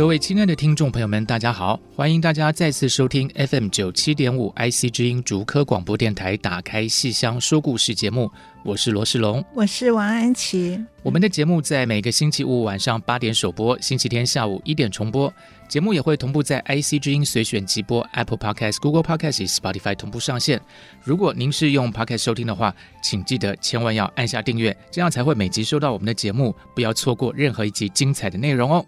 各位亲爱的听众朋友们，大家好！欢迎大家再次收听 FM 九七点五 IC 之音竹科广播电台《打开戏箱说故事》节目，我是罗世龙，我是王安琪。我们的节目在每个星期五晚上八点首播，星期天下午一点重播。节目也会同步在 IC 之音随选即播、Apple Podcast、Google Podcast 与 Spotify 同步上线。如果您是用 Podcast 收听的话，请记得千万要按下订阅，这样才会每集收到我们的节目，不要错过任何一集精彩的内容哦。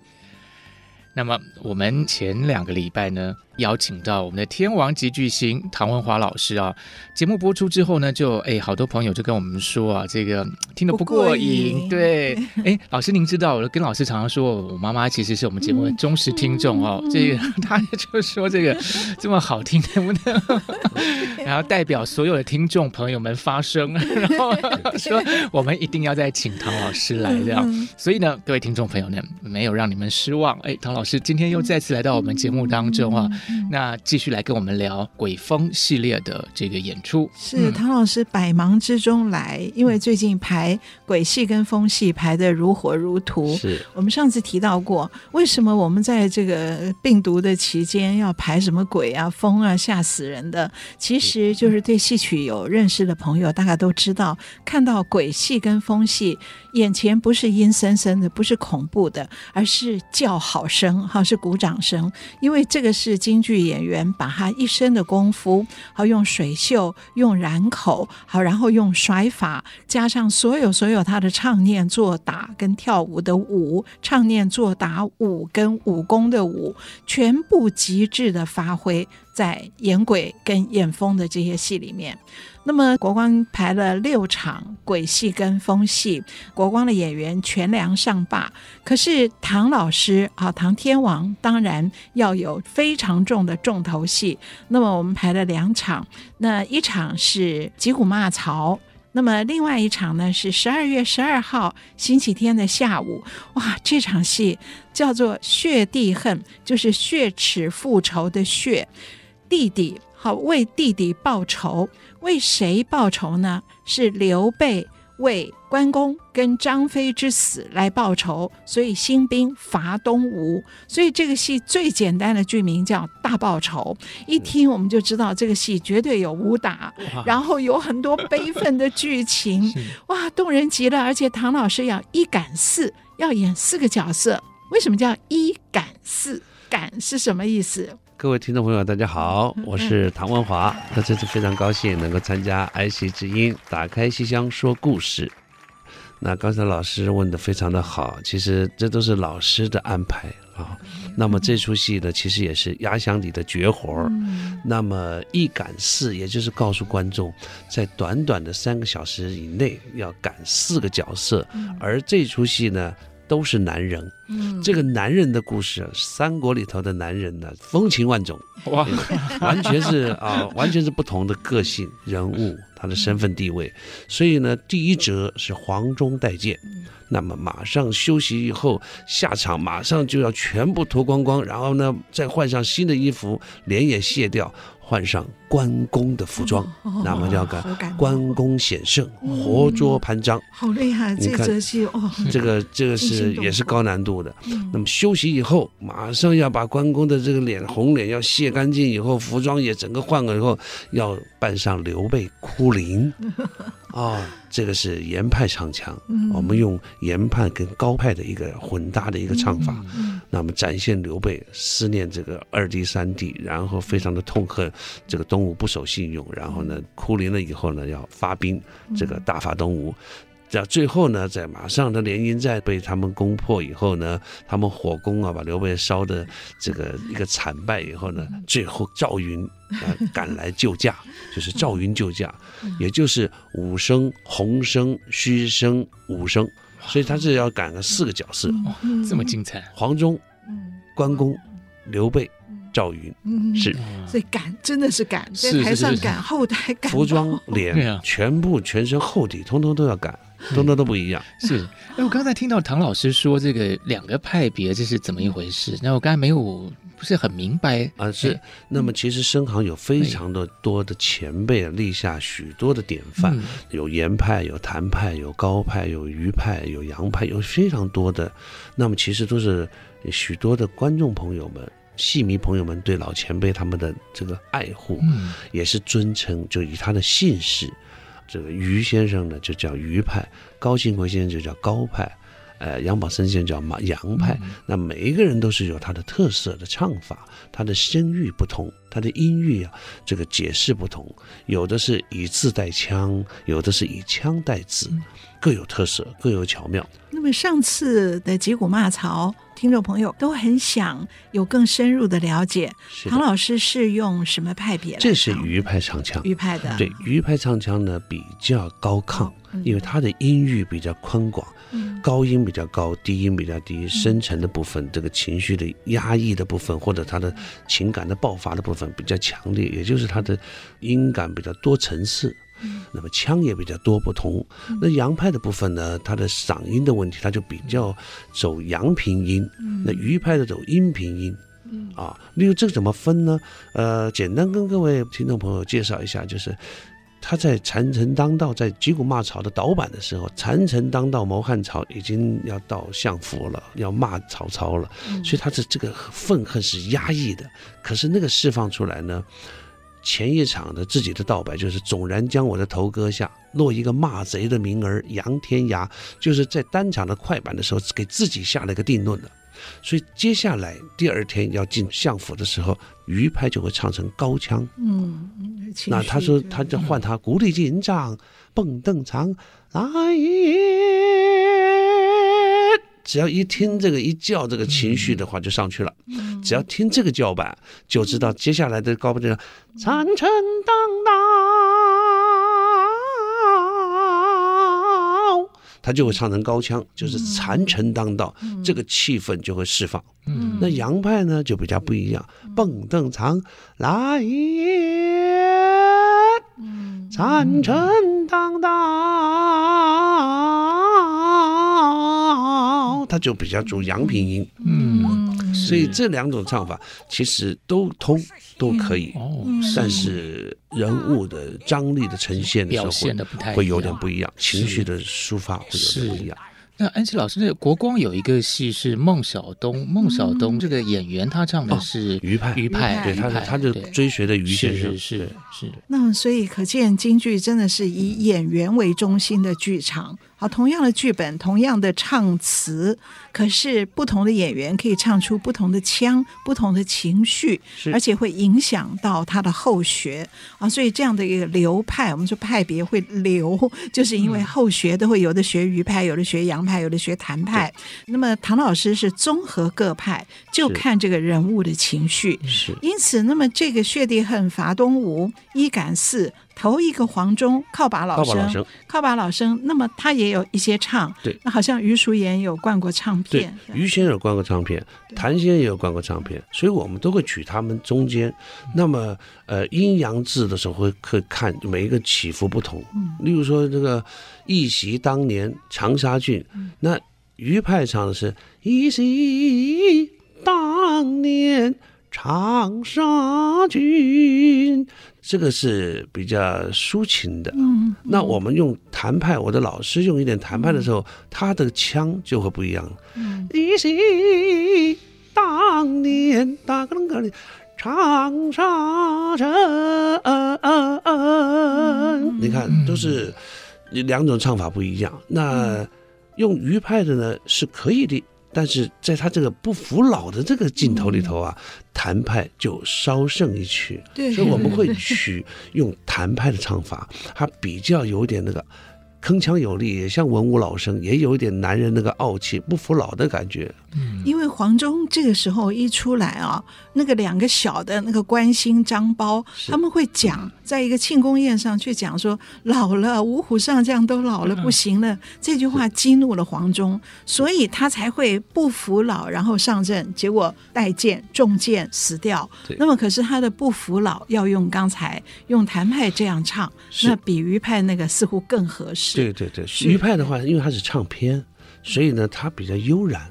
那么我们前两个礼拜呢，邀请到我们的天王级巨星唐文华老师啊，节目播出之后呢，就哎，好多朋友就跟我们说啊，这个听得不过瘾。对，哎，老师您知道，我跟老师常常说，我妈妈其实是我们节目的忠实听众哦。这个她就说这个这么好听，能不能？然后代表所有的听众朋友们发声，然后说我们一定要再请唐老师来这样。所以呢，各位听众朋友呢，没有让你们失望。哎，唐老师今天又再次来到我们节目当中啊。那继续来跟我们聊鬼风系列的这个演出，是唐老师百忙之中来，嗯、因为最近排鬼戏跟风戏排的如火如荼。是。我们上次提到过，为什么我们在这个病毒的期间要排什么鬼啊、风啊，吓死人的？其实就是对戏曲有认识的朋友，大概都知道，看到鬼戏跟风戏，眼前不是阴森森的，不是恐怖的，而是叫好声，哈，是鼓掌声，因为这个是京剧演员把他一身的功夫，好用水袖、用染口，好，然后用甩法，加上所有所有他的唱念做打跟跳舞的舞，唱念做打舞跟武功的舞，全部极致的发挥。在演鬼跟演风的这些戏里面。那么国光排了六场鬼戏跟风戏，国光的演员全梁上罢。可是唐老师啊，唐天王当然要有非常重的重头戏。那么我们排了两场，那一场是击鼓骂曹，那么另外一场呢是十二月十二号星期天的下午。哇，这场戏叫做血地恨，就是血耻复仇的血，弟弟好为弟弟报仇。为谁报仇呢？是刘备为关公跟张飞之死来报仇，所以兴兵伐东吴。所以这个戏最简单的剧名叫《大报仇》。一听我们就知道这个戏绝对有武打，然后有很多悲愤的剧情，哇，动人极了！而且唐老师要一赶四，要演四个角色。为什么叫一赶四？赶是什么意思？各位听众朋友，大家好，我是唐文华。那这次非常高兴能够参加 IC 之音打开戏箱说故事。那刚才老师问的非常的好，其实这都是老师的安排啊。那么这出戏呢，其实也是压箱底的绝活儿。那么一赶四，也就是告诉观众，在短短的三个小时以内要赶四个角色，而这出戏呢，都是男人。嗯，这个男人的故事，三国里头的男人呢，风情万种，哇，完全是啊，完全是不同的个性人物，他的身份地位。所以呢，第一折是黄忠带剑，那么马上休息以后下场，马上就要全部脱光光，然后呢，再换上新的衣服，脸也卸掉。换上关公的服装，那么叫个关公显圣，嗯、活捉潘璋，好厉害！这个戏哦，这个这个是也是高难度的。嗯、那么休息以后，马上要把关公的这个脸红脸要卸干净以后，服装也整个换了以后，要扮上刘备哭灵。啊、哦，这个是严派唱腔，嗯、我们用严派跟高派的一个混搭的一个唱法，嗯嗯、那么展现刘备思念这个二弟三弟，然后非常的痛恨这个东吴不守信用，然后呢哭灵了以后呢要发兵，这个大伐东吴。在最后呢，在马上的联营寨被他们攻破以后呢，他们火攻啊，把刘备烧的这个一个惨败以后呢，最后赵云啊赶来救驾，就是赵云救驾，也就是武生、洪生、虚生、武生，所以他是要赶了四个角色，这么精彩，黄忠、关公、刘备。赵云嗯，是，所以敢真的是赶，在台上敢，后台敢，服装、脸，全部全身厚底，通通都要敢，通通都不一样。是，哎，我刚才听到唐老师说这个两个派别，这是怎么一回事？那我刚才没有不是很明白啊。是，那么其实深行有非常的多的前辈立下许多的典范，有严派，有谭派，有高派，有余派，有杨派，有非常多的。那么其实都是许多的观众朋友们。戏迷朋友们对老前辈他们的这个爱护，也是尊称，就以他的姓氏，这个于先生呢就叫于派，高庆奎先生就叫高派，呃，杨宝森先生叫马杨派。那每一个人都是有他的特色的唱法，他的声域不同，他的音域啊，这个解释不同，有的是以字带腔，有的是以腔带字，各有特色，各有巧妙。那么上次的击鼓骂曹。听众朋友都很想有更深入的了解，唐老师是用什么派别？这是余派唱腔，余派的。对，余派唱腔呢比较高亢，因为它的音域比较宽广，高音比较高，低音比较低，深沉的部分，这个情绪的压抑的部分，或者他的情感的爆发的部分比较强烈，也就是它的音感比较多层次。那么腔也比较多不同。那洋派的部分呢，它的嗓音的问题，它就比较走阳平音。那余派的走阴平音。啊，例如这个怎么分呢？呃，简单跟各位听众朋友介绍一下，就是他在禅城当道，在击鼓骂曹的倒板的时候，禅城当道谋汉朝，已经要到相府了，要骂曹操了，所以他的这个愤恨是压抑的。可是那个释放出来呢？前一场的自己的道白就是“纵然将我的头割下，落一个骂贼的名儿扬天涯”，就是在单场的快板的时候给自己下了一个定论的。所以接下来第二天要进相府的时候，余派就会唱成高腔。嗯，那他说他就换他鼓励进帐，蹦蹬长来。只要一听这个一叫这个情绪的话，就上去了。只要听这个叫板，就知道接下来的高板就是残城当他就会唱成高腔，就是残城当道，这个气氛就会释放。那洋派呢就比较不一样，蹦蹬长来也，残城当道。他就比较主阳平音，嗯，所以这两种唱法其实都通，都可以，哦，但是人物的张力的呈现的时候会会有点不一样，情绪的抒发会有点不一样。那安琪老师，那个国光有一个戏是孟小冬，孟小冬这个演员他唱的是余派，余派，对，他他就追随的余先生，是是是。那所以可见京剧真的是以演员为中心的剧场。好，同样的剧本，同样的唱词，可是不同的演员可以唱出不同的腔、不同的情绪，而且会影响到他的后学啊。所以这样的一个流派，我们说派别会流，就是因为后学都会有的学余派，有的学洋派，有的学谭派。那么唐老师是综合各派，就看这个人物的情绪。是，因此，那么这个血滴恨伐东吴，一赶四。头一个黄忠靠把老生，靠把老生，那么他也有一些唱，对，那好像余淑妍有灌过唱片，对，余先生有灌过唱片，谭先生也有灌过唱片，所以我们都会取他们中间，那么呃阴阳字的时候会可以看每一个起伏不同，例如说这个一席当年长沙郡，那余派唱的是一席当年长沙君。这个是比较抒情的，嗯，那我们用谭派，我的老师用一点谭派的时候，嗯、他的腔就会不一样。嗯，一袭当年大哥哥的长沙城，嗯、你看都是两种唱法不一样。那用余派的呢是可以的。但是在他这个不服老的这个镜头里头啊，谭派就稍胜一曲。对，所以我们会取用谭派的唱法，它比较有点那个铿锵有力，也像文武老生，也有一点男人那个傲气、不服老的感觉。嗯，因为黄忠这个时候一出来啊，那个两个小的那个关心、张苞，他们会讲，在一个庆功宴上去讲说，老了，五虎上将都老了，不行了。这句话激怒了黄忠，所以他才会不服老，然后上阵，结果带箭中箭死掉。那么可是他的不服老要用刚才用谭派这样唱，那比余派那个似乎更合适。对对对，余派的话，因为他是唱片，所以呢，他比较悠然。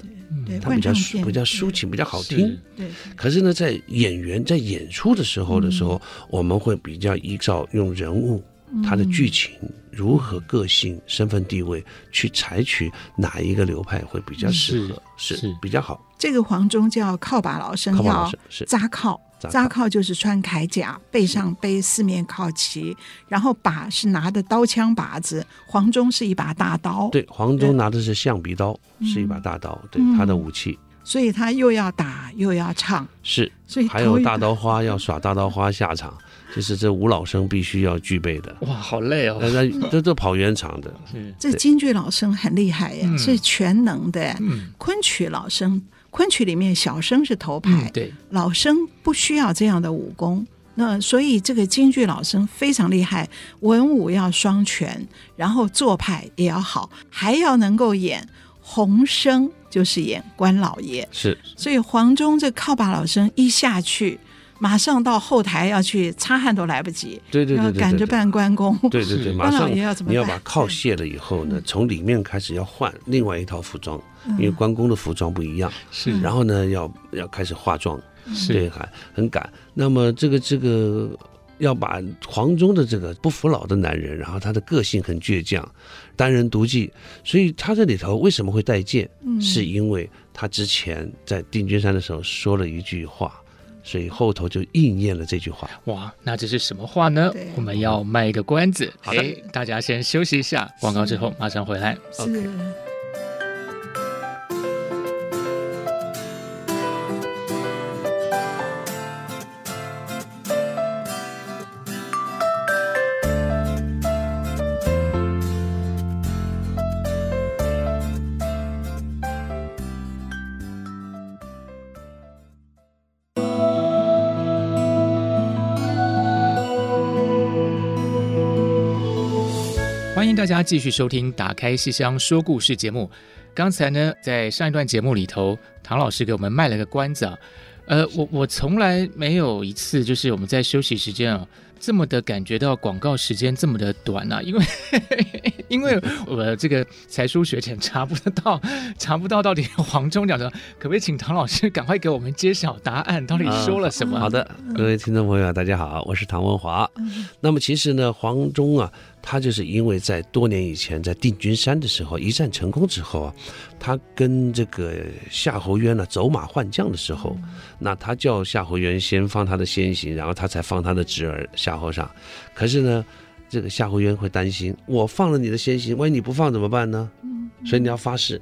它比较比较抒情，比较好听。对。可是呢，在演员在演出的时候的时候，我们会比较依照用人物他的剧情如何个性、身份地位去采取哪一个流派会比较适合，是比较好。这个黄忠叫靠把老生，要扎靠。扎靠就是穿铠甲，背上背四面靠旗，然后把是拿的刀枪把子。黄忠是一把大刀，对，黄忠拿的是象鼻刀，是一把大刀，对，他的武器。所以他又要打又要唱，是，所以还有大刀花 要耍大刀花下场，这是这武老生必须要具备的。哇，好累哦，那这都跑圆场的。这京剧老生很厉害呀，是全能的。昆曲老生。昆曲里面小生是头牌，嗯、对，老生不需要这样的武功，那所以这个京剧老生非常厉害，文武要双全，然后做派也要好，还要能够演红生，就是演关老爷。是，所以黄忠这靠把老生一下去，马上到后台要去擦汗都来不及，对对对，要赶着办关公。对对对，马上你要把靠卸了以后呢，从里面开始要换另外一套服装。因为关公的服装不一样，是，然后呢，要要开始化妆，是，对，很很赶。那么这个这个要把黄忠的这个不服老的男人，然后他的个性很倔强，单人独骑，所以他这里头为什么会带剑？嗯是因为他之前在定军山的时候说了一句话，所以后头就应验了这句话。哇，那这是什么话呢？我们要卖一个关子，好的，大家先休息一下，广告之后马上回来。是。家继续收听《打开戏箱说故事》节目。刚才呢，在上一段节目里头，唐老师给我们卖了个关子啊。呃，我我从来没有一次就是我们在休息时间啊。这么的感觉到广告时间这么的短啊，因为 因为我这个才疏学浅，查不得到，查不到到底黄忠讲的，可不可以请唐老师赶快给我们揭晓答案，到底说了什么？好的，各位听众朋友，大家好，我是唐文华。那么其实呢，黄忠啊，他就是因为在多年以前在定军山的时候一战成功之后啊，他跟这个夏侯渊呢走马换将的时候，那他叫夏侯渊先放他的先行，然后他才放他的侄儿夏。夏侯尚，可是呢，这个夏侯渊会担心，我放了你的先行，万一你不放怎么办呢？所以你要发誓。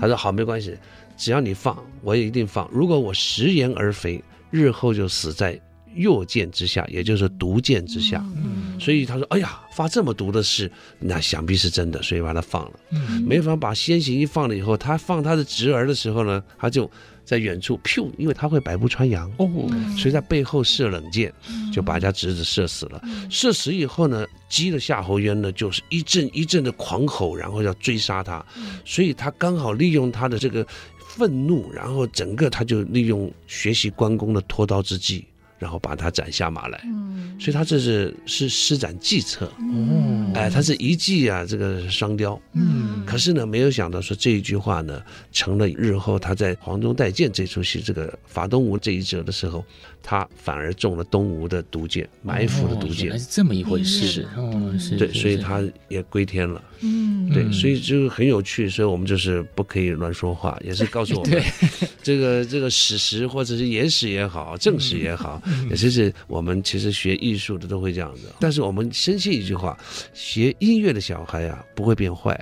他说好，没关系，只要你放，我也一定放。如果我食言而肥，日后就死在弱箭之下，也就是毒箭之下。嗯所以他说，哎呀，发这么毒的誓，那想必是真的，所以把他放了。嗯没法把先行一放了以后，他放他的侄儿的时候呢，他就。在远处，噗！因为他会百步穿杨，哦，所以在背后射冷箭，就把人家侄子射死了。射死以后呢，激了夏侯渊呢，就是一阵一阵的狂吼，然后要追杀他。所以他刚好利用他的这个愤怒，然后整个他就利用学习关公的拖刀之计。然后把他斩下马来，嗯，所以他这是是施展计策，哦，哎，他是一计啊，这个双雕，嗯，可是呢，没有想到说这一句话呢，成了日后他在黄忠带剑这出戏这个伐东吴这一折的时候，他反而中了东吴的毒箭，埋伏的毒箭，哦，是这么一回事，哦，是，对，所以他也归天了，嗯，对，所以就很有趣，所以我们就是不可以乱说话，也是告诉我们，这个这个史实或者是野史也好，正史也好。嗯 也就是我们其实学艺术的都会这样子，但是我们深信一句话：学音乐的小孩啊不会变坏，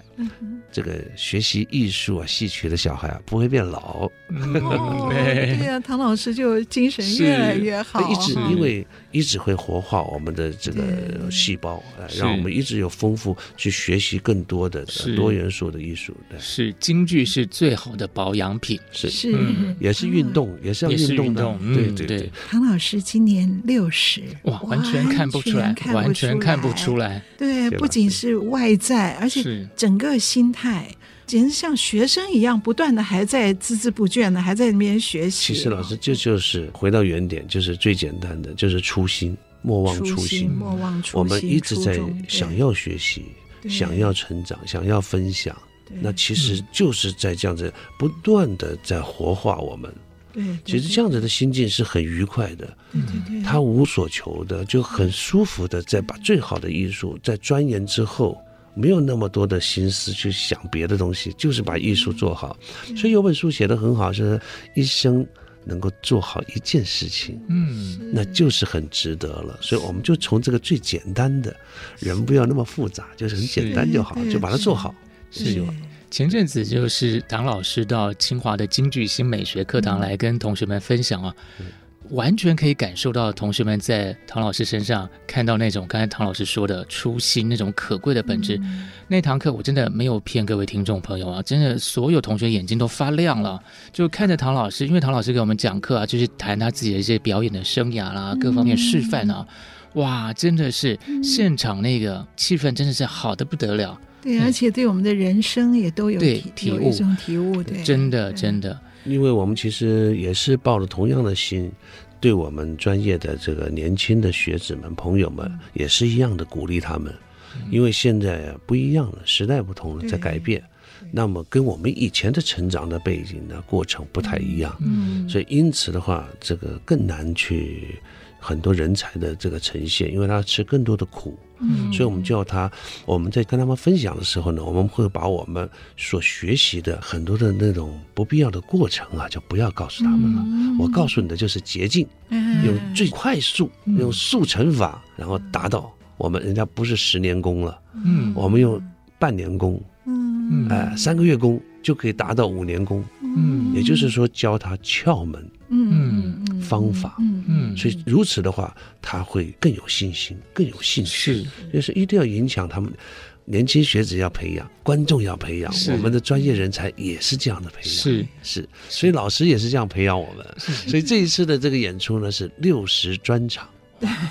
这个学习艺术啊戏曲的小孩啊不会变老。哦，对对呀，唐老师就精神越来越好，一直因为一直会活化我们的这个细胞，让我们一直有丰富去学习更多的多元素的艺术。对，是京剧是最好的保养品，是。是。嗯。也是运动，也是要也是运动的。对对对，唐老师今年六十，哇，完全看不出来，完全看不出来。来，对，不仅是外在，而且整个心态，简直像学生一样，不断的还在孜孜不倦的还在那边学习。其实老师这就是回到原点，就是最简单的，就是初心，莫忘初初心。莫忘初心。我们一直在想要学习，想要成长，想要分享。那其实就是在这样子不断的在活化我们。对，对其实这样子的心境是很愉快的，对对对，他无所求的，就很舒服的在把最好的艺术在钻研之后，没有那么多的心思去想别的东西，就是把艺术做好。所以有本书写得很好，是一生能够做好一件事情。嗯，那就是很值得了，所以我们就从这个最简单的，人不要那么复杂，就是很简单就好是，就把它做好。是。希望。前阵子就是唐老师到清华的京剧新美学课堂来跟同学们分享啊，完全可以感受到同学们在唐老师身上看到那种刚才唐老师说的初心，那种可贵的本质。那堂课我真的没有骗各位听众朋友啊，真的所有同学眼睛都发亮了，就看着唐老师，因为唐老师给我们讲课啊，就是谈他自己的一些表演的生涯啦，各方面示范啊，哇，真的是现场那个气氛真的是好的不得了。对，而且对我们的人生也都有对体体悟有一种体悟，对，真的真的，因为我们其实也是抱着同样的心，对我们专业的这个年轻的学子们、朋友们，也是一样的鼓励他们。因为现在啊不一样了，时代不同了，在改变。那么跟我们以前的成长的背景呢过程不太一样，嗯，所以因此的话，这个更难去很多人才的这个呈现，因为他要吃更多的苦。嗯，所以我们叫他，我们在跟他们分享的时候呢，我们会把我们所学习的很多的那种不必要的过程啊，就不要告诉他们了。嗯。我告诉你的就是捷径，嗯。用最快速，用速成法，然后达到我们人家不是十年功了，嗯。我们用半年功，嗯。哎、三个月功就可以达到五年功。嗯也就是说，教他窍门嗯嗯方法。嗯嗯，所以如此的话，他会更有信心，更有兴趣。是就是一定要影响他们，年轻学子要培养，观众要培养，我们的专业人才也是这样的培养。是是，所以老师也是这样培养我们。所以这一次的这个演出呢是六十专场。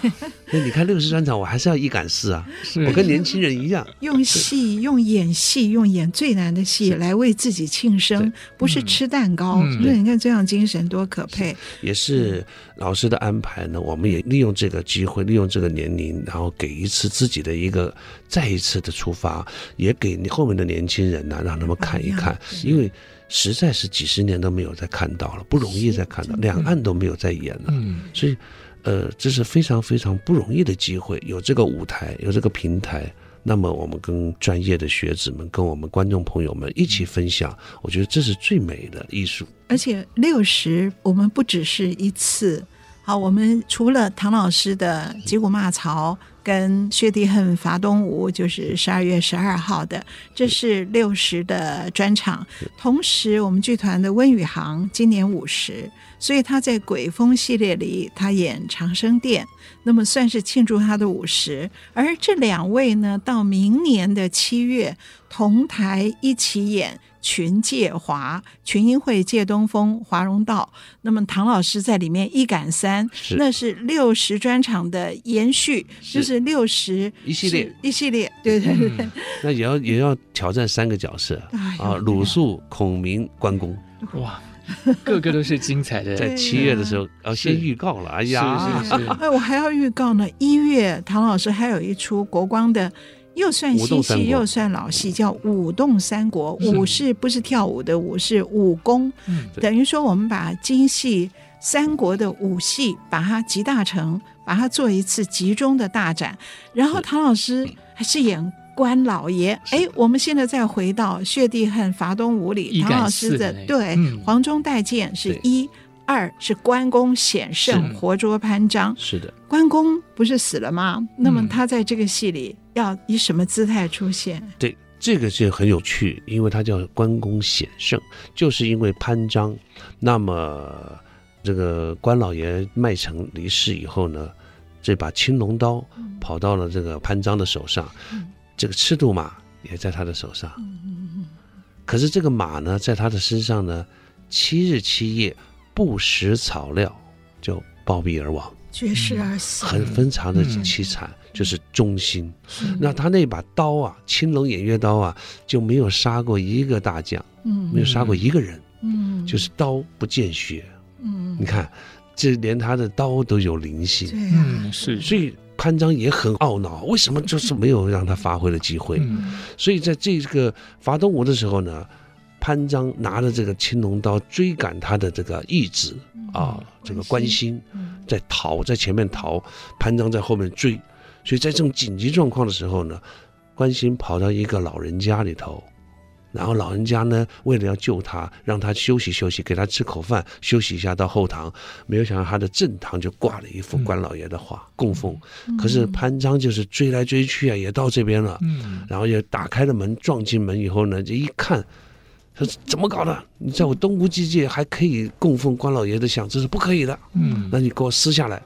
那你看六十专场，我还是要一赶四啊，我跟年轻人一样。用戏、用演戏、用演最难的戏来为自己庆生，不是吃蛋糕。嗯所以你看这样精神多可佩。也是老师的安排呢，我们也利用这个机会，利用这个年龄，然后给一次自己的一个再一次的出发，也给你后面的年轻人呢、让他们看一看，因为实在是几十年都没有再看到了，不容易再看到，两岸都没有再演了，嗯。所以，呃，这是非常非常不容易的机会，有这个舞台，有这个平台。那么我们跟专业的学子们，跟我们观众朋友们一起分享，我觉得这是最美的艺术。而且六十，我们不只是一次。好，我们除了唐老师的击鼓骂曹跟薛弟恨伐东吴，就是十二月十二号的，这是六十的专场。同时，我们剧团的温宇航今年五十，所以他在鬼风系列里，他演长生殿，那么算是庆祝他的五十。而这两位呢，到明年的七月同台一起演。群借华，群英会借东风，华容道。那么唐老师在里面一赶三，是那是六十专场的延续，是就是六十一系列，一系列，对对对。嗯那也要也要挑战三个角色哎啊，鲁肃、孔明、关公。哇，个个都是精彩的，在七月的时候，要先预告了。哎呀，是是是，哎，我还要预告呢，一月唐老师还有一出国光的。又算新戏又算老戏，叫《舞动三国》。舞是不是跳舞的舞？是武功。嗯，等于说我们把京戏三国的武戏把它集大成，把它做一次集中的大展。然后唐老师还是演关老爷。哎，我们现在再回到《血地恨伐东吴》里，唐老师的对、嗯、黄忠带剑是一。二是关公显圣活捉潘璋。是的，关公不是死了吗？嗯那么他在这个戏里要以什么姿态出现？对，这个是很有趣，因为他叫关公显圣，就是因为潘璋，那么这个关老爷麦城离世以后呢，这把青龙刀跑到了这个潘璋的手上，这个赤兔马也在他的手上，可是这个马呢，在他的身上呢，七日七夜不食草料，就暴毙而亡。绝食而死。很非常的凄惨，就是忠心。那他那把刀啊，青龙偃月刀啊，就没有杀过一个大将，嗯。没有杀过一个人，嗯，就是刀不见血。嗯，你看，这连他的刀都有灵性，对呀、嗯，是，所以潘璋也很懊恼，为什么就是没有让他发挥的机会？嗯。所以在这个伐东吴的时候呢，潘璋拿着这个青龙刀追赶他的这个义子啊，这个关兴。在逃，在前面逃，潘璋在后面追，所以在这种紧急状况的时候呢，关兴跑到一个老人家里头，然后老人家呢，为了要救他，让他休息休息，给他吃口饭，休息一下到后堂，没有想到他的正堂就挂了一幅关老爷的画、嗯、供奉，可是潘璋就是追来追去啊，也到这边了，嗯，然后也打开了门，撞进门以后呢，这一看。他说：“怎么搞的？你在我东吴机界还可以供奉关老爷的像，这是不可以的。嗯，那你给我撕下来。”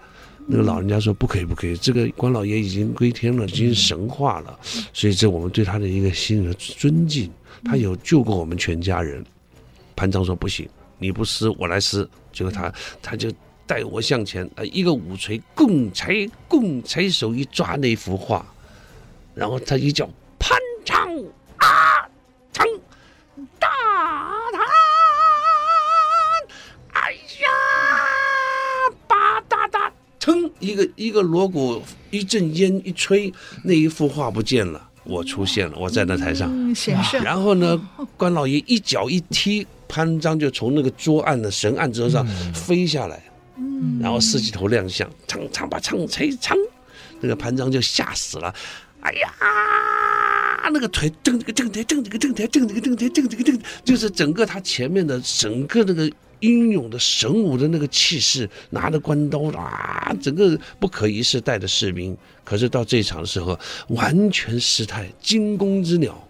那个老人家说：“不可以，不可以，这个关老爷已经归天了，已经神化了，所以这我们对他的一个心的尊敬。他有救过我们全家人。”潘璋说：“不行，你不撕，我来撕。”结果他他就带我向前，呃，一个舞锤，共才共才手一抓那幅画，然后他一叫潘璋啊，成。大唐，哎呀，吧嗒嗒，噌，一个一个锣鼓，一阵烟一吹，那一幅画不见了，我出现了，我在那台上，嗯、显圣。然后呢，关老爷一脚一踢，潘璋就从那个桌案的神案桌上飞下来，嗯，然后四季头亮相，唱唱吧唱，吹唱，那个潘璋就吓死了，哎呀。那个腿正这个正腿正这个正腿正这个正腿正这个正，就是整个他前面的整个那个英勇的神武的那个气势，拿着关刀啊，整个不可一世带着士兵，可是到这场的时候完全失态，惊弓之鸟，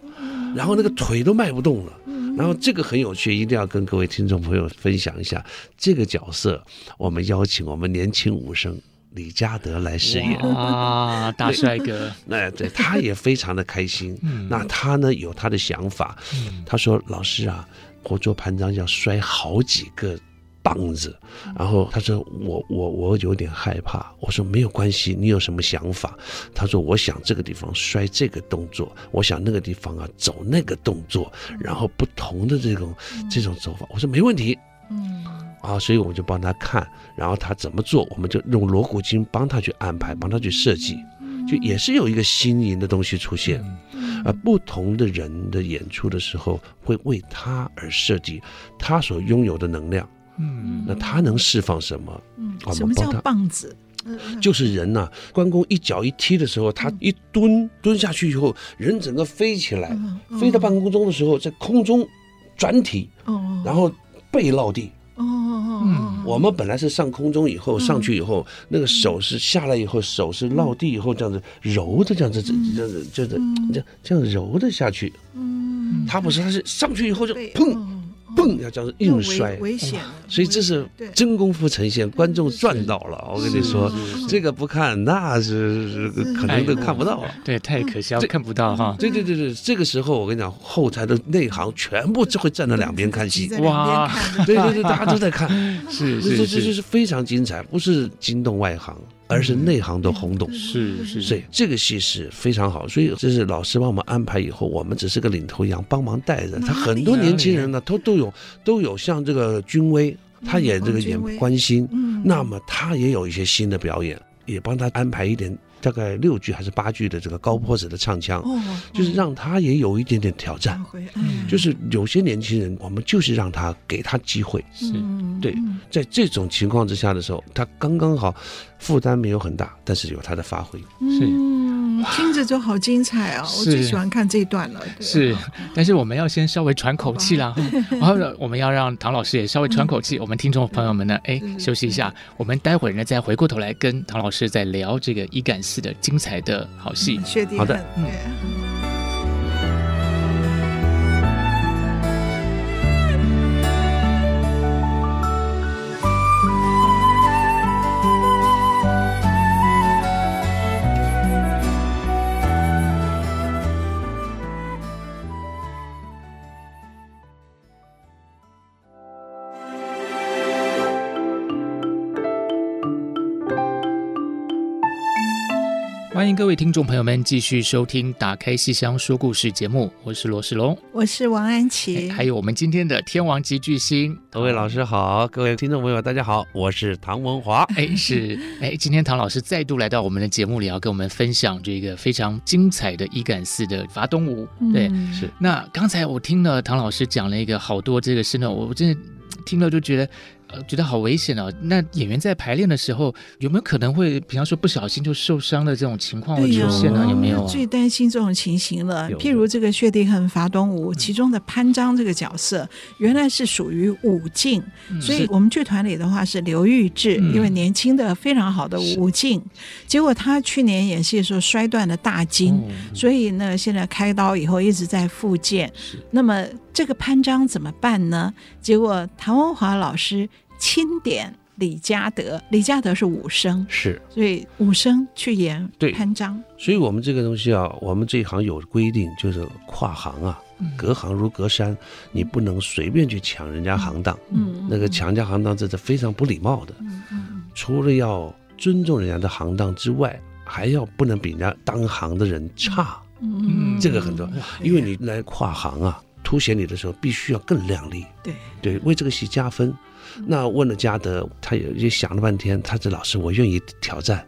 然后那个腿都迈不动了，然后这个很有趣，一定要跟各位听众朋友分享一下这个角色，我们邀请我们年轻武生。李嘉德来饰演。啊，大帅哥，那 对他也非常的开心。嗯、那他呢有他的想法，嗯、他说：“老师啊，活捉潘璋要摔好几个棒子。”然后他说：“我我我有点害怕。”我说：“没有关系，你有什么想法？”他说：“我想这个地方摔这个动作，我想那个地方啊走那个动作，然后不同的这种这种走法。”我说：“没问题。”嗯。啊，所以我们就帮他看，然后他怎么做，我们就用锣鼓经帮他去安排，帮他去设计，就也是有一个新颖的东西出现。而不同的人的演出的时候，会为他而设计他所拥有的能量。嗯，那他能释放什么？嗯，什么叫棒子？就是人呐、啊，关公一脚一踢的时候，他一蹲蹲下去以后，人整个飞起来，飞到半空中的时候，在空中转体，然后背落地。哦哦哦，我们本来是上空中以后上去以后，那个手是下来以后，手是落地以后这样子揉的，这样子这样子这样子这样这样揉的下去。嗯，他不是，他是上去以后就砰砰要叫做硬摔，危险。所以这是真功夫呈现，观众赚到了。我跟你说，这个不看那是可能都看不到了。对，太可笑了，看不到哈。对对对对，这个时候我跟你讲，后台的内行全部就会站在两边看戏。哇，对 对对，大家都在看，是是是，这就是非常精彩，不是惊动外行，而是内行的轰动。是是，所以这个戏是非常好。所以这是老师帮我们安排以后，我们只是个领头羊，帮忙带着。他很多年轻人呢，都都有都有像这个君威。他也这个演关兴，嗯，那么他也有一些新的表演，也帮他安排一点大概六句还是八句的这个高坡子的唱腔，哦，就是让他也有一点点挑战。就是有些年轻人，我们就是让他给他机会，是对，在这种情况之下的时候，他刚刚好负担没有很大，但是有他的发挥，是。嗯，听着就好精彩啊！我最喜欢看这一段了。是，但是我们要先稍微喘口气啦，然后我们要让唐老师也稍微喘口气。我们听众朋友们呢，哎，休息一下，我们待会儿呢再回过头来跟唐老师再聊这个一感四的精彩的好戏。好的，嗯。各位听众朋友们继续收听《打开戏箱说故事》节目，我是罗世龙，我是王安琪，还有我们今天的天王级巨星，各位老师好，各位听众朋友大家好，我是唐文华，哎是。哎，今天唐老师再度来到我们的节目里，要跟我们分享这个非常精彩的一杆四的伐东舞，对，嗯、是。那刚才我听了唐老师讲了一个好多这个事呢，我我真的听了就觉得。呃，觉得好危险哦。那演员在排练的时候，有没有可能会，比方说不小心就受伤的这种情况会出现呢？有没有？最担心这种情形了。譬如这个薛定恒伐东吴，其中的潘璋这个角色，原来是属于武进，所以我们剧团里的话是刘玉志，因为年轻的非常好的武进，结果他去年演戏的时候摔断了大筋，所以呢，现在开刀以后一直在复健。那么这个潘璋怎么办呢？结果唐文华老师。钦点李嘉德，李嘉德是武生，是，所以武生去演潘璋。所以我们这个东西啊，我们这一行有规定，就是跨行啊，隔行如隔山，你不能随便去抢人家行当，嗯，那个抢人家行当这是非常不礼貌的，嗯嗯，除了要尊重人家的行当之外，还要不能比人家当行的人差，嗯，这个很重要，因为你来跨行啊，凸显你的时候必须要更靓丽，对。对，为这个戏加分。那问了嘉德，他也也想了半天，他说：“老师，我愿意挑战。”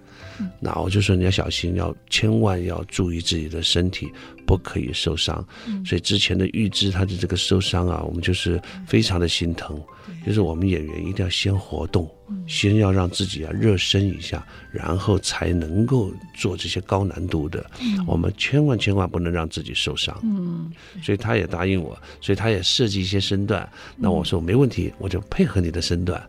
那我就说你要小心，要千万要注意自己的身体，不可以受伤。所以之前的预知他的这个受伤啊，我们就是非常的心疼。就是我们演员一定要先活动，先要让自己啊热身一下，然后才能够做这些高难度的。我们千万千万不能让自己受伤。嗯，所以他也答应我，所以他也设计一些身段。那我说没问题，我就配合你的身段。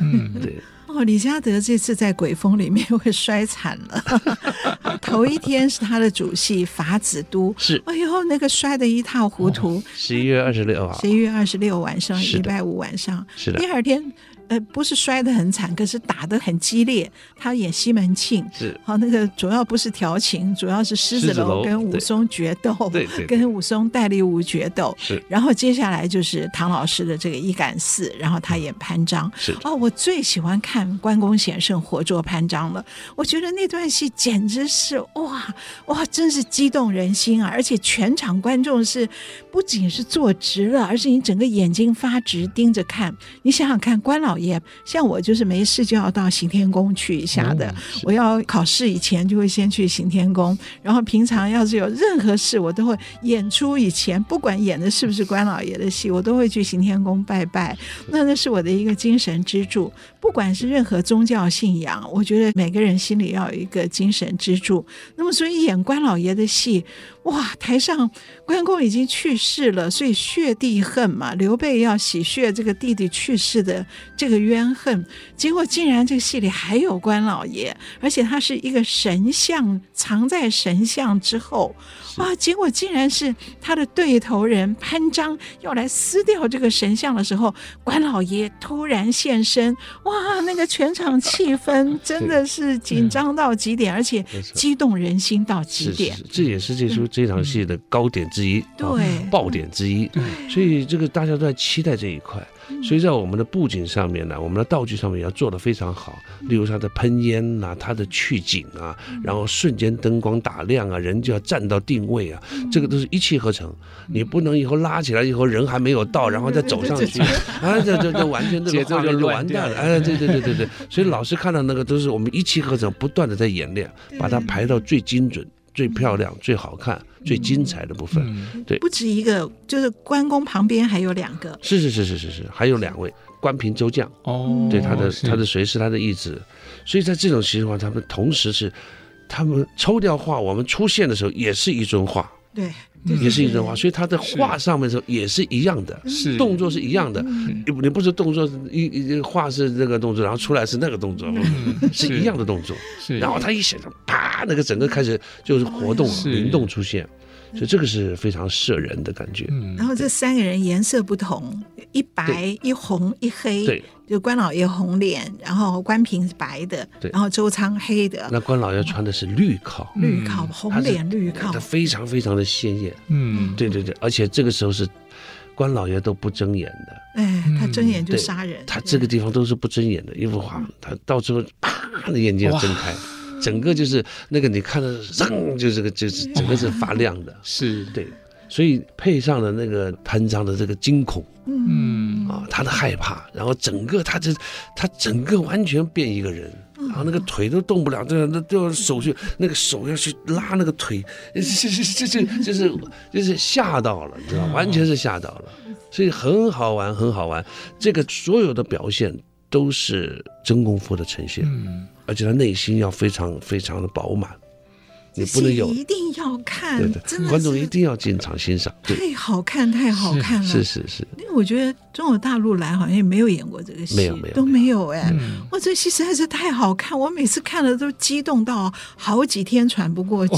嗯，对。哦，李嘉德这次在鬼风里面 会摔惨了。头一天是他的主戏《法子都》，是，哎呦，那个摔得一塌糊涂。十一月二十六号，十一月二十六晚上，礼拜五晚上，是的。第二天。呃，不是摔得很惨，可是打得很激烈。他演西门庆，是好那个主要不是调情，主要是狮子楼跟武松决斗，对对，跟武松代理武决斗。是，然后接下来就是唐老师的这个一杆四，然后他演潘璋。是哦，我最喜欢看关公显圣活捉潘璋了。我觉得那段戏简直是哇哇，真是激动人心啊！而且全场观众是不仅是坐直了，而是你整个眼睛发直盯着看。你想想看，关老。也像我就是没事就要到行天宫去一下的。我要考试以前就会先去行天宫，然后平常要是有任何事，我都会演出以前，不管演的是不是关老爷的戏，我都会去行天宫拜拜。那那是我的一个精神支柱。不管是任何宗教信仰，我觉得每个人心里要有一个精神支柱。那么，所以演关老爷的戏，哇，台上关公已经去世了，所以血弟恨嘛，刘备要洗血这个弟弟去世的这个冤恨。结果竟然这个戏里还有关老爷，而且他是一个神像，藏在神像之后。哇！结果竟然是他的对头人潘璋要来撕掉这个神像的时候，关老爷突然现身。哇！那个全场气氛真的是紧张到极点，而且激动人心到极点。这也是这出这场戏的高点之一，对，爆点之一。所以这个大家都在期待这一块。所以在我们的布景上面呢，我们的道具上面也要做得非常好。例如它的喷烟呐，它的取景啊，然后瞬间灯光打亮啊，人就要站到定位啊，这个都是一气呵成。你不能以后拉起来以后人还没有到，然后再走上去 啊，这这这完全这个画面就完蛋了。哎，对对对对对。所以老师看到那个都是我们一气呵成，不断的在演练，把它排到最精准。最漂亮、最好看、最精彩的部分，对，不止一个，就是关公旁边还有两个，是是是是是是，还有两位关平、周将，哦，对，他的他的随侍他的义子，所以在这种情况，他们同时是他们抽掉画，我们出现的时候也是一尊画，对，嗯也是一种画，所以他的画上面的时候也是一样的，是。动作是一样的。嗯。你不你不是动作一一画是那个动作，然后出来是那个动作，嗯 是一样的动作。是，然后他一写上，啪，那个整个开始就是活动灵动出现，所以这个是非常摄人的感觉。嗯。然后这三个人颜色不同，一白一红一黑，对，就关老爷红脸，然后关平是白的，对。然后周仓黑的，那关老爷穿的是绿靠，绿靠红脸绿靠他，非常非常的鲜艳。嗯，对对对，而且这个时候是关老爷都不睁眼的，哎，他睁眼就杀人，他这个地方都是不睁眼的，一幅画，他到最后啪的眼睛要睁开，整个就是那个你看的，扔就是个就是整个是发亮的，是，对，所以配上了那个潘璋的这个惊恐嗯。啊，他的害怕，然后整个他这他整个完全变一个人。然后那个腿都动不了，这那都要手去那个手要去拉那个腿，这这这这就是就是吓到了，你知道，完全是吓到了，所以很好玩，很好玩。这个所有的表现都是真功夫的呈现，嗯。而且他内心要非常非常的饱满，你不能有一定要看对，的真的，观众一定要进场欣赏。对，太好看，太好看了。是是是，因为我觉得中国大陆来好像也没有演过这个戏，没有没有都没有哎、嗯哇，这戏实在是太好看，我每次看了都激动到好几天喘不过气。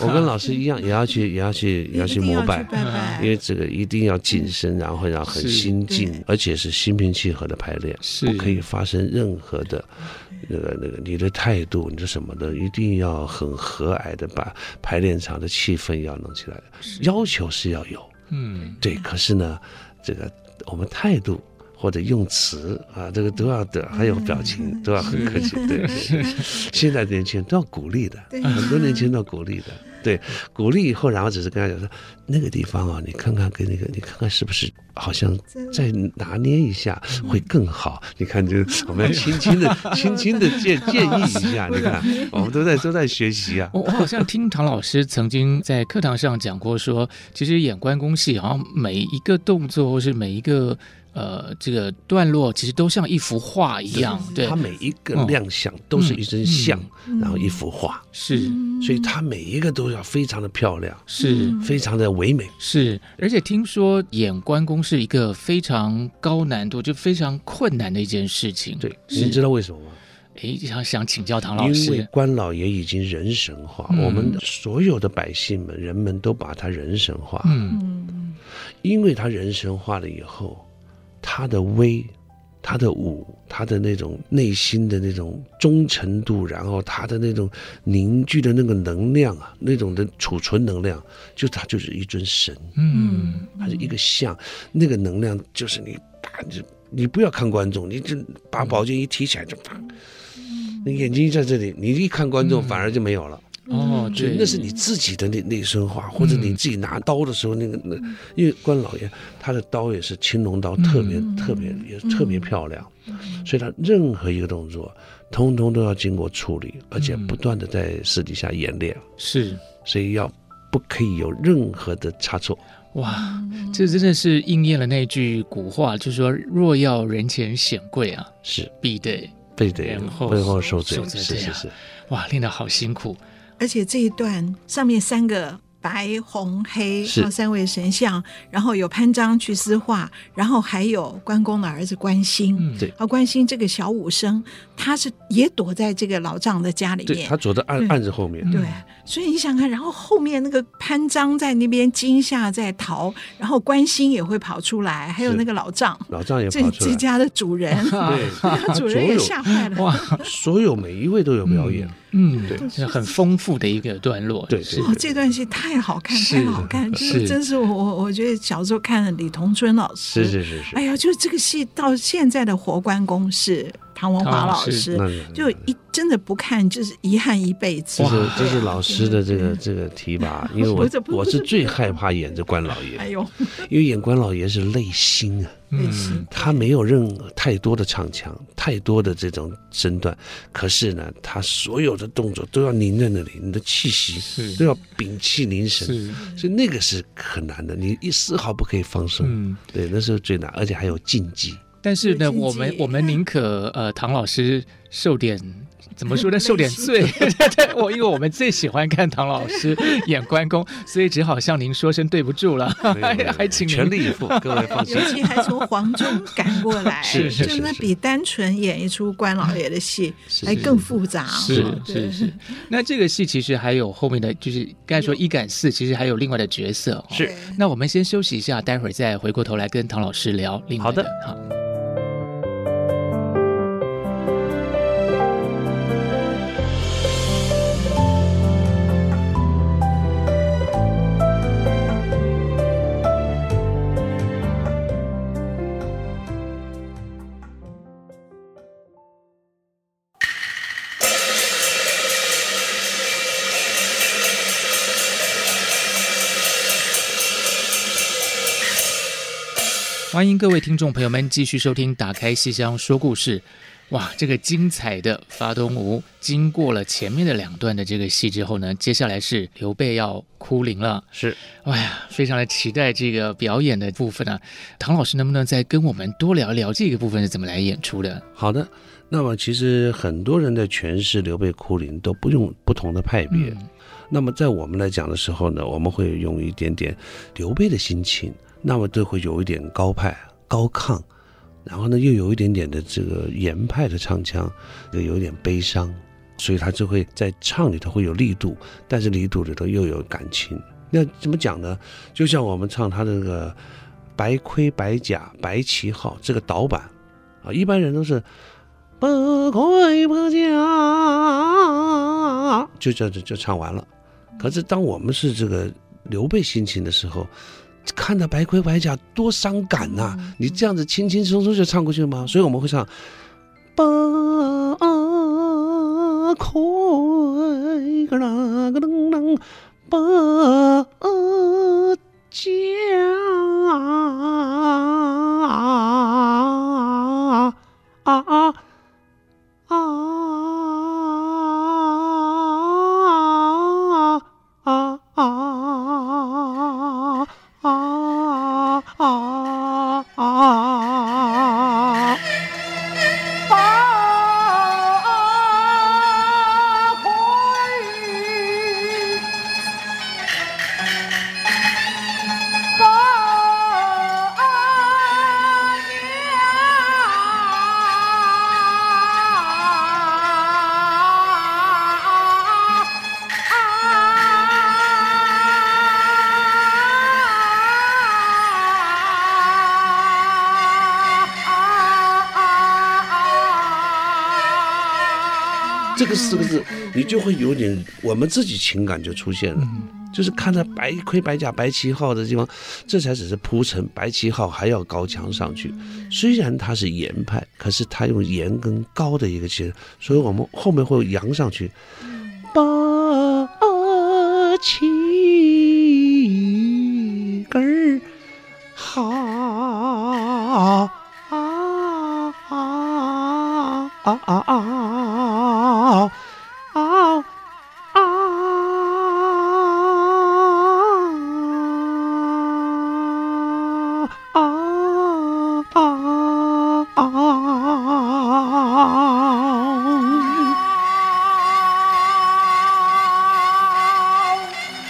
我跟老师一样，也要去也要去也要去膜拜。拜拜，因为这个一定要谨慎，然后要很心静，而且是心平气和的排练，是不可以发生任何的那个那个你的态度，你的什么的，一定要很和蔼的把排练场的气氛要弄起来。要求是要有，嗯对，可是呢，这个我们态度或者用词啊，这个都要的，还有表情都要很客气。对，对对 现在年轻人都要鼓励的，很多年轻人都要鼓励的。对，鼓励以后，然后只是跟他讲说，那个地方啊，你看看跟那个，你看看是不是好像再拿捏一下会更好？你看，就 我们要轻轻的、轻轻的建 建议一下。你看，我们都在都在学习啊。我我好像听唐老师曾经在课堂上讲过说，其实演关公戏，好像每一个动作或是每一个呃这个段落，其实都像一幅画一样。对它，每一个亮相都是一尊像，然后一幅画，是所以它每一个都要非常的漂亮，是非常的唯美。是，而且听说演关公是一个非常高难度，就非常困难的一件事情。对，是您知道为什么吗？哎，想想请教唐老师因为。关老爷已经人神化，嗯我们所有的百姓们、人们都把他人神化。嗯嗯，因为他人神化了以后，他的威、他的武、他的那种内心的那种忠诚度，然后他的那种凝聚的那个能量啊，那种的储存能量，就他就是一尊神，嗯。他是一个像，那个能量就是你就你不要看观众，你就把宝剑一提起来就啪，你眼睛在这里，你一看观众反而就没有了。哦，对，所以那是你自己的那那身话，或者你自己拿刀的时候，那个那，因为关老爷他的刀也是青龙刀，特别特别也特别漂亮，所以他任何一个动作，通通都要经过处理，而且不断的在私底下演练，是。所以要不可以有任何的差错。哇，这真的是应验了那句古话，就是说若要人前显贵啊，是。必得背得然后背后受罪是是是，哇，练得好辛苦。而且这一段上面三个白、红、黑，三位神像，然后有潘璋去私画，然后还有关公的儿子关兴。嗯，对啊，关兴这个小武生，他是也躲在这个老丈的家里面对他。躲在案对案子后面，对，所以你想看，然后后面那个潘璋在那边惊吓在逃，然后关兴也会跑出来，还有那个老丈，老丈也这跑出来，这家的主人，对，主人也吓坏了。哇，所有每一位都有表演，嗯，对。是很丰富的一个段落。对对是。哦，这段戏太好看，太好看，就是是。真是我我我觉得小时候看的李同春老师，是是是是。哎，呀，就是这个戏到现在的活关公是唐文华老师就一真的不看就是遗憾一辈子。这。是这是老师的这个这个提拔，因为我我是最害怕演这关老爷，哎呦，因为演关老爷是内心啊，嗯，他没有任何太多的唱腔，太多的这种身段，可是呢，他所有的动作都要凝在那里，你的气息都要屏气凝神，所以那个是很难的，你一丝毫不可以放松，嗯。对，那时候最难，而且还有禁忌，但是呢，我们我们宁可呃，唐老师受点怎么说呢？受点罪。我因为我们最喜欢看唐老师演关公，所以只好向您说声对不住了。还请您全力以赴，各位放心。尤其还从黄忠赶过来，是是是，真的比单纯演一出关老爷的戏还更复杂。是是是。那这个戏其实还有后面的就是刚才说一赶四，其实还有另外的角色。是。那我们先休息一下，待会儿再回过头来跟唐老师聊另外的。好的，好。欢迎各位听众朋友们继续收听《打开戏箱说故事》。哇，这个精彩的发东吴，经过了前面的两段的这个戏之后呢，接下来是刘备要哭灵了。是，哎呀，非常的期待这个表演的部分啊。唐老师能不能再跟我们多聊一聊这个部分是怎么来演出的？好的，那么其实很多人的诠释刘备哭灵都不用不同的派别。嗯、那么在我们来讲的时候呢，我们会用一点点刘备的心情。那么都会有一点高派、高亢，然后呢，又有一点点的这个严派的唱腔，又有点悲伤，所以他就会在唱里头会有力度，但是力度里头又有感情。那怎么讲呢？就像我们唱他的那个“白盔白甲白旗号”这个导板啊，一般人都是“白盔白甲”，就这就就唱完了。可是当我们是这个刘备心情的时候，看到白盔白甲多伤感呐、啊！你这样子轻轻松松就唱过去了吗？所以我们会唱白盔个啷个啷啷白甲啊。这个四个字，你就会有点我们自己情感就出现了，就是看着白盔白甲白旗号的地方，这才只是铺陈，白旗号还要高墙上去。虽然它是严派，可是它用严跟高的一个其实，所以我们后面会扬上去，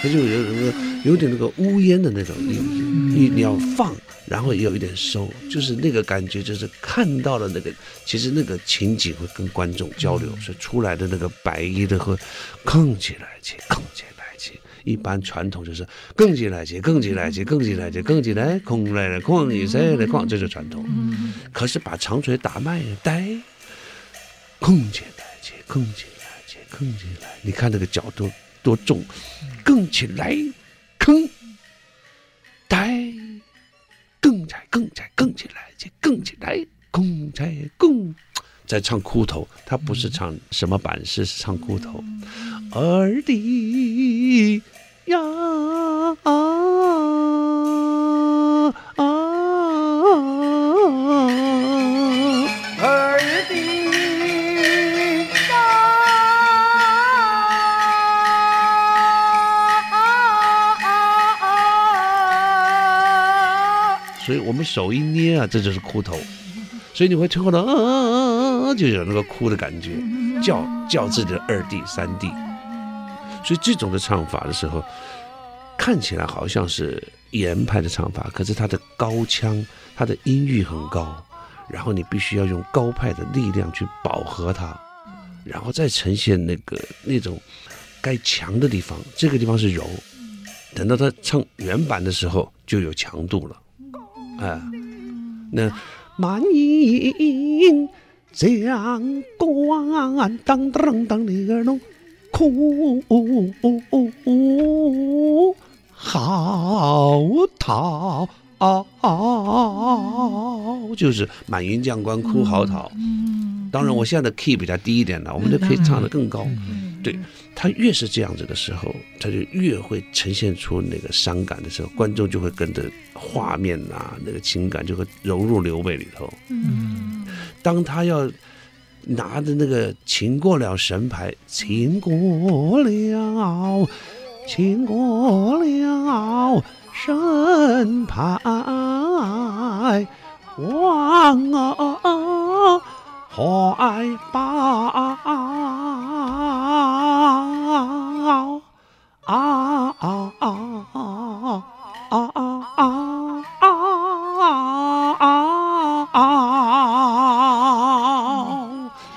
就有点那个乌烟的那种，你你你要放，然后也有一点收，就是那个感觉，就是看到了那个，其实那个情景会跟观众交流，所以出来的那个白衣的会更起来起，更起来起。一般传统就是更起来起，更起来起，更起来起，更起来空来了空，你塞了空，这是传统。可是把长锤打慢一点，空起来起，空起来起，空起来，你看那个角度多重，更起来。坑，呆，更在更在更起来，再更起来，更在更，在唱哭头，他不是唱什么版式，是唱哭头，二弟呀。所以我们手一捏啊，这就是哭头，所以你会听到，啊啊啊啊，就有那个哭的感觉，叫。叫自己的二弟、三弟。所以这种的唱法的时候，看起来好像是严派的唱法，可是他的高腔，他的音域很高，然后你必须要用高派的力量去饱和它，然后再呈现那个那种该强的地方，这个地方是柔，等到他唱原版的时候就有强度了，啊，那满音将官当当当的儿弄哭嚎啕，就是满云将官哭嚎啕。当然，我现在的 key 比较低一点了，我们就可以唱得更高。对，他越是这样子的时候，他就越会呈现出那个伤感的时候，观众就会跟着画面啊，那个情感就会融入刘备里头。嗯，当他要。拿着那个擒过了神牌，擒过了，擒过了神牌，王啊怀抱啊啊啊啊啊啊啊啊啊啊！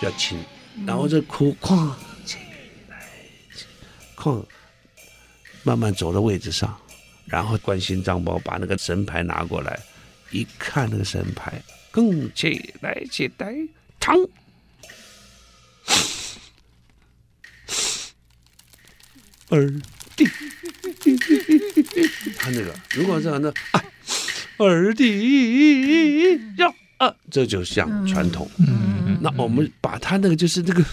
热情然后这哭，哐起来，哐，慢慢走到位置上，然后关心张宝把那个神牌拿过来，一看那个神牌，更起来起来，唱，二弟，他那个如果这样的啊，二弟要。啊，这就像传统。嗯，那我们把他那个就是那个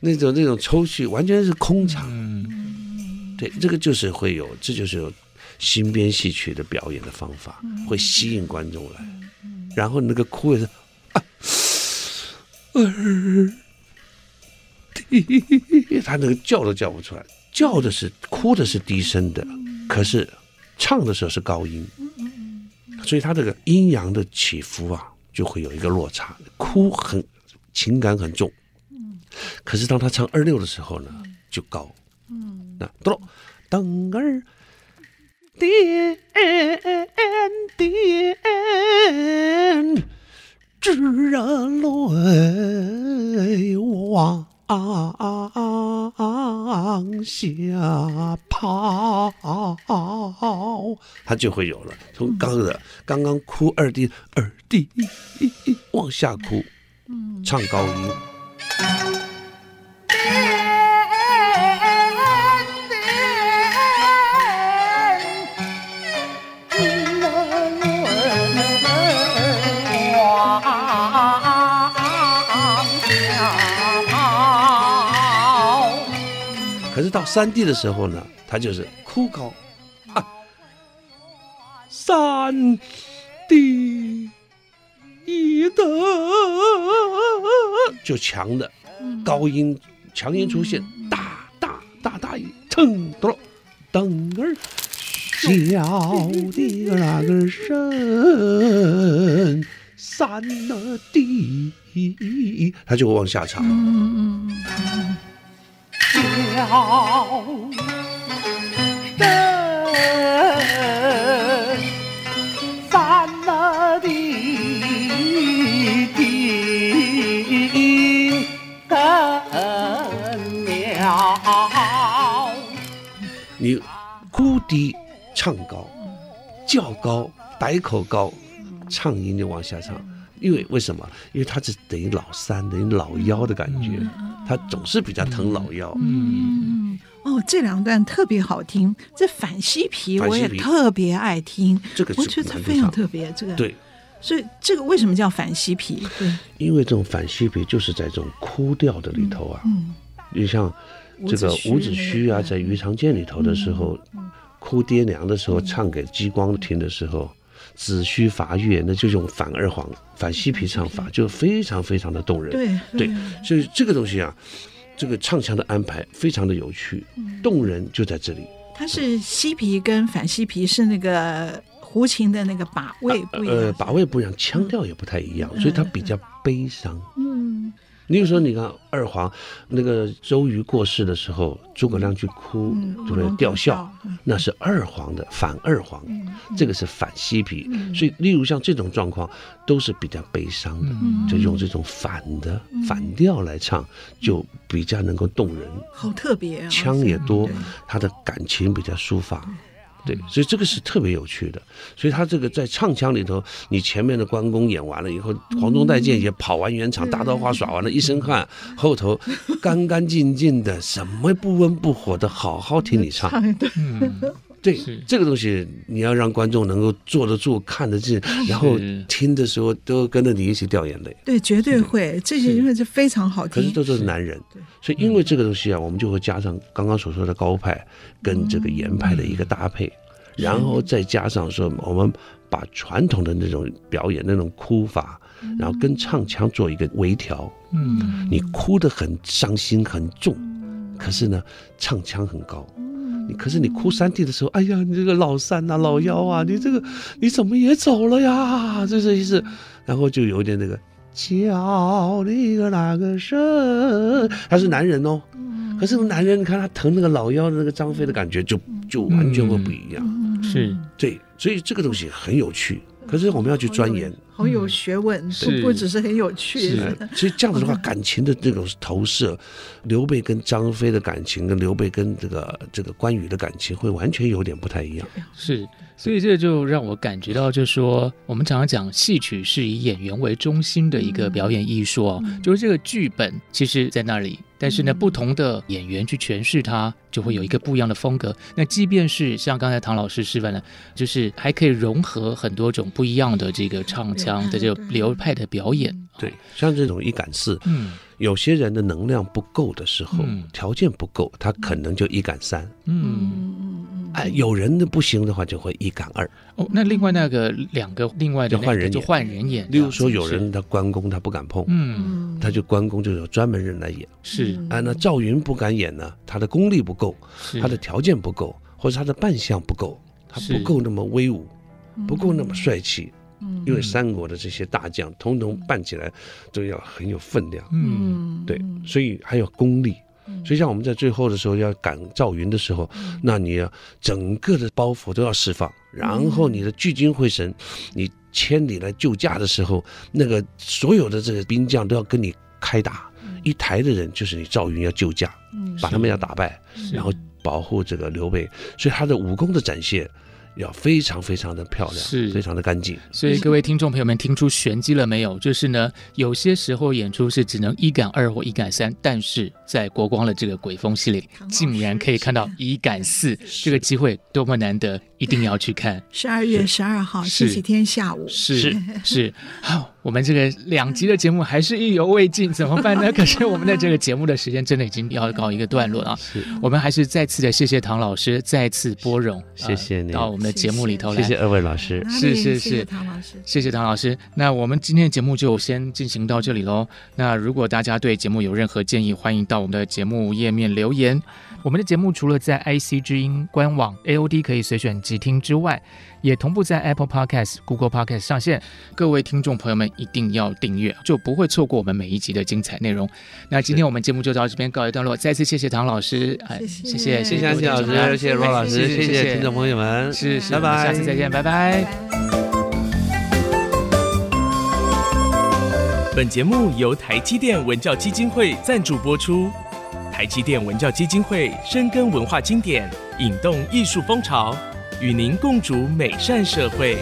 那种那种抽蓄，完全是空场。嗯，对，这个就是会有，这就是有新编戏曲的表演的方法，会吸引观众来。然后那个哭也是啊，儿，他那个叫都叫不出来，叫的是哭的是低声的，可是唱的时候是高音。所以他这个阴阳的起伏啊，就会有一个落差。哭很情感很重，可是当他唱二六的时候呢，就高。那咚噔儿点点知人泪往下跑，他就会有了。从刚的刚刚哭二弟二弟往下哭，唱高音。到山地的时候呢，他就是哭高，啊，山地一的就强的高音强音出现，大大大大一，噌哆咯，噔儿小的那个声，三弟，他就会往下唱。你哭低唱高，叫高百口高，唱音就往下唱。因为为什么？因为他是等于老三，等于老幺的感觉，他总是比较疼老幺。嗯，哦，这两段特别好听，这反西皮我也特别爱听，这个我觉得非常特别。这个对，所以这个为什么叫反西皮？对，因为这种反西皮就是在这种哭调的里头啊。嗯，你像这个伍子胥啊，在《鱼肠剑》里头的时候，哭爹娘的时候，唱给激光听的时候。子虚伐月，那就用反二黄、反西皮唱法，就非常非常的动人。对对，所以这个东西啊，这个唱腔的安排非常的有趣，动人就在这里。它是西皮跟反西皮是那个胡琴的那个把位不一样，呃，把位不一样，腔调也不太一样，所以它比较悲伤。嗯。例如说，你看二黄那个周瑜过世的时候，诸葛亮去哭，嗯对不对？吊孝，那是二黄的反二黄，这个是反西皮。所以，例如像这种状况，都是比较悲伤的，就用这种反的反调来唱，就比较能够动人。好特别啊！腔也多，他的感情比较抒发。对，所以这个是特别有趣的。所以他这个在唱腔里头，你前面的关公演完了以后，黄忠带剑也跑完圆场，大刀花耍完了，一身汗，后头干干净净的，什么不温不火的，好好听你唱。嗯，对，这个东西你要让观众能够坐得住、看得进，然后听的时候都跟着你一起掉眼泪。对，绝对会，这些因为是非常好听。可是这都是男人，所以因为这个东西啊，我们就会加上刚刚所说的高派跟这个严派的一个搭配。然后再加上说，我们把传统的那种表演那种哭法，然后跟唱腔做一个微调。嗯，你哭得很伤心很重，可是呢，唱腔很高。你可是你哭三弟的时候，哎呀，你这个老三啊，老幺啊，你这个你怎么也走了呀？这是意思。然后就有点那个叫你个那个声，他是男人哦。可是男人，你看他疼那个老幺的那个张飞的感觉就，就就完全会不一样。嗯、是对，所以这个东西很有趣。可是我们要去钻研，好有学问，不不只是很有趣。是，所以这样子的话，感情的这种投射，刘备跟张飞的感情，跟刘备跟这个这个关羽的感情，会完全有点不太一样。是，所以这就让我感觉到，就是说，我们常常讲戏曲是以演员为中心的一个表演艺术哦，就是这个剧本其实在那里。但是呢，不同的演员去诠释它，就会有一个不一样的风格。那即便是像刚才唐老师示范的，就是还可以融合很多种不一样的这个唱腔的这个流派的表演。对，像这种一感四，嗯，有些人的能量不够的时候，嗯，条件不够，他可能就一赶三，嗯。哎，有人的不行的话，就会一赶二。哦，那另外那个两个另外的换人就换人演。例如说，有人他关公他不敢碰，嗯，他就关公就有专门人来演。是啊，那赵云不敢演呢，他的功力不够，他的条件不够，或者他的扮相不够，他不够那么威武，不够那么帅气。因为三国的这些大将，统统办起来都要很有分量。嗯，对，所以还有功力。所以，像我们在最后的时候要赶赵云的时候，那你要整个的包袱都要释放，然后你的聚精会神，你千里来救驾的时候，那个所有的这个兵将都要跟你开打，一台的人就是你赵云要救驾，把他们要打败，然后保护这个刘备，所以他的武功的展现。要非常非常的漂亮，是非常的干净。所以各位听众朋友们，听出玄机了没有？就是呢，有些时候演出是只能一赶二或一赶三，但是在国光的这个鬼风系列，竟然可以看到一赶四，这个机会多么难得，一定要去看。十二月十二号星期天下午，是是，是好。我们这个两集的节目还是意犹未尽，怎么办呢？可是我们的这个节目的时间真的已经要告一个段落了。是，我们还是再次的谢谢唐老师，再次拨冗，谢谢你到我们的节目里头来。谢谢二位老师，是是是，谢谢唐老师，谢谢唐老师。那我们今天的节目就先进行到这里喽。那如果大家对节目有任何建议，欢迎到我们的节目页面留言。我们的节目除了在 IC 之音官网 AOD 可以随选即听之外，也同步在 Apple Podcast、Google Podcast 上线。各位听众朋友们一定要订阅，就不会错过我们每一集的精彩内容。那今天我们节目就到这边告一段落，再次谢谢唐老师，哎，谢谢，谢谢安琪老师，谢谢罗老师，谢谢听众朋友们，是，拜拜，下次再见，拜拜。本节目由台积电文教基金会赞助播出。台积电文教基金会深耕文化经典，引动艺术风潮，与您共筑美善社会。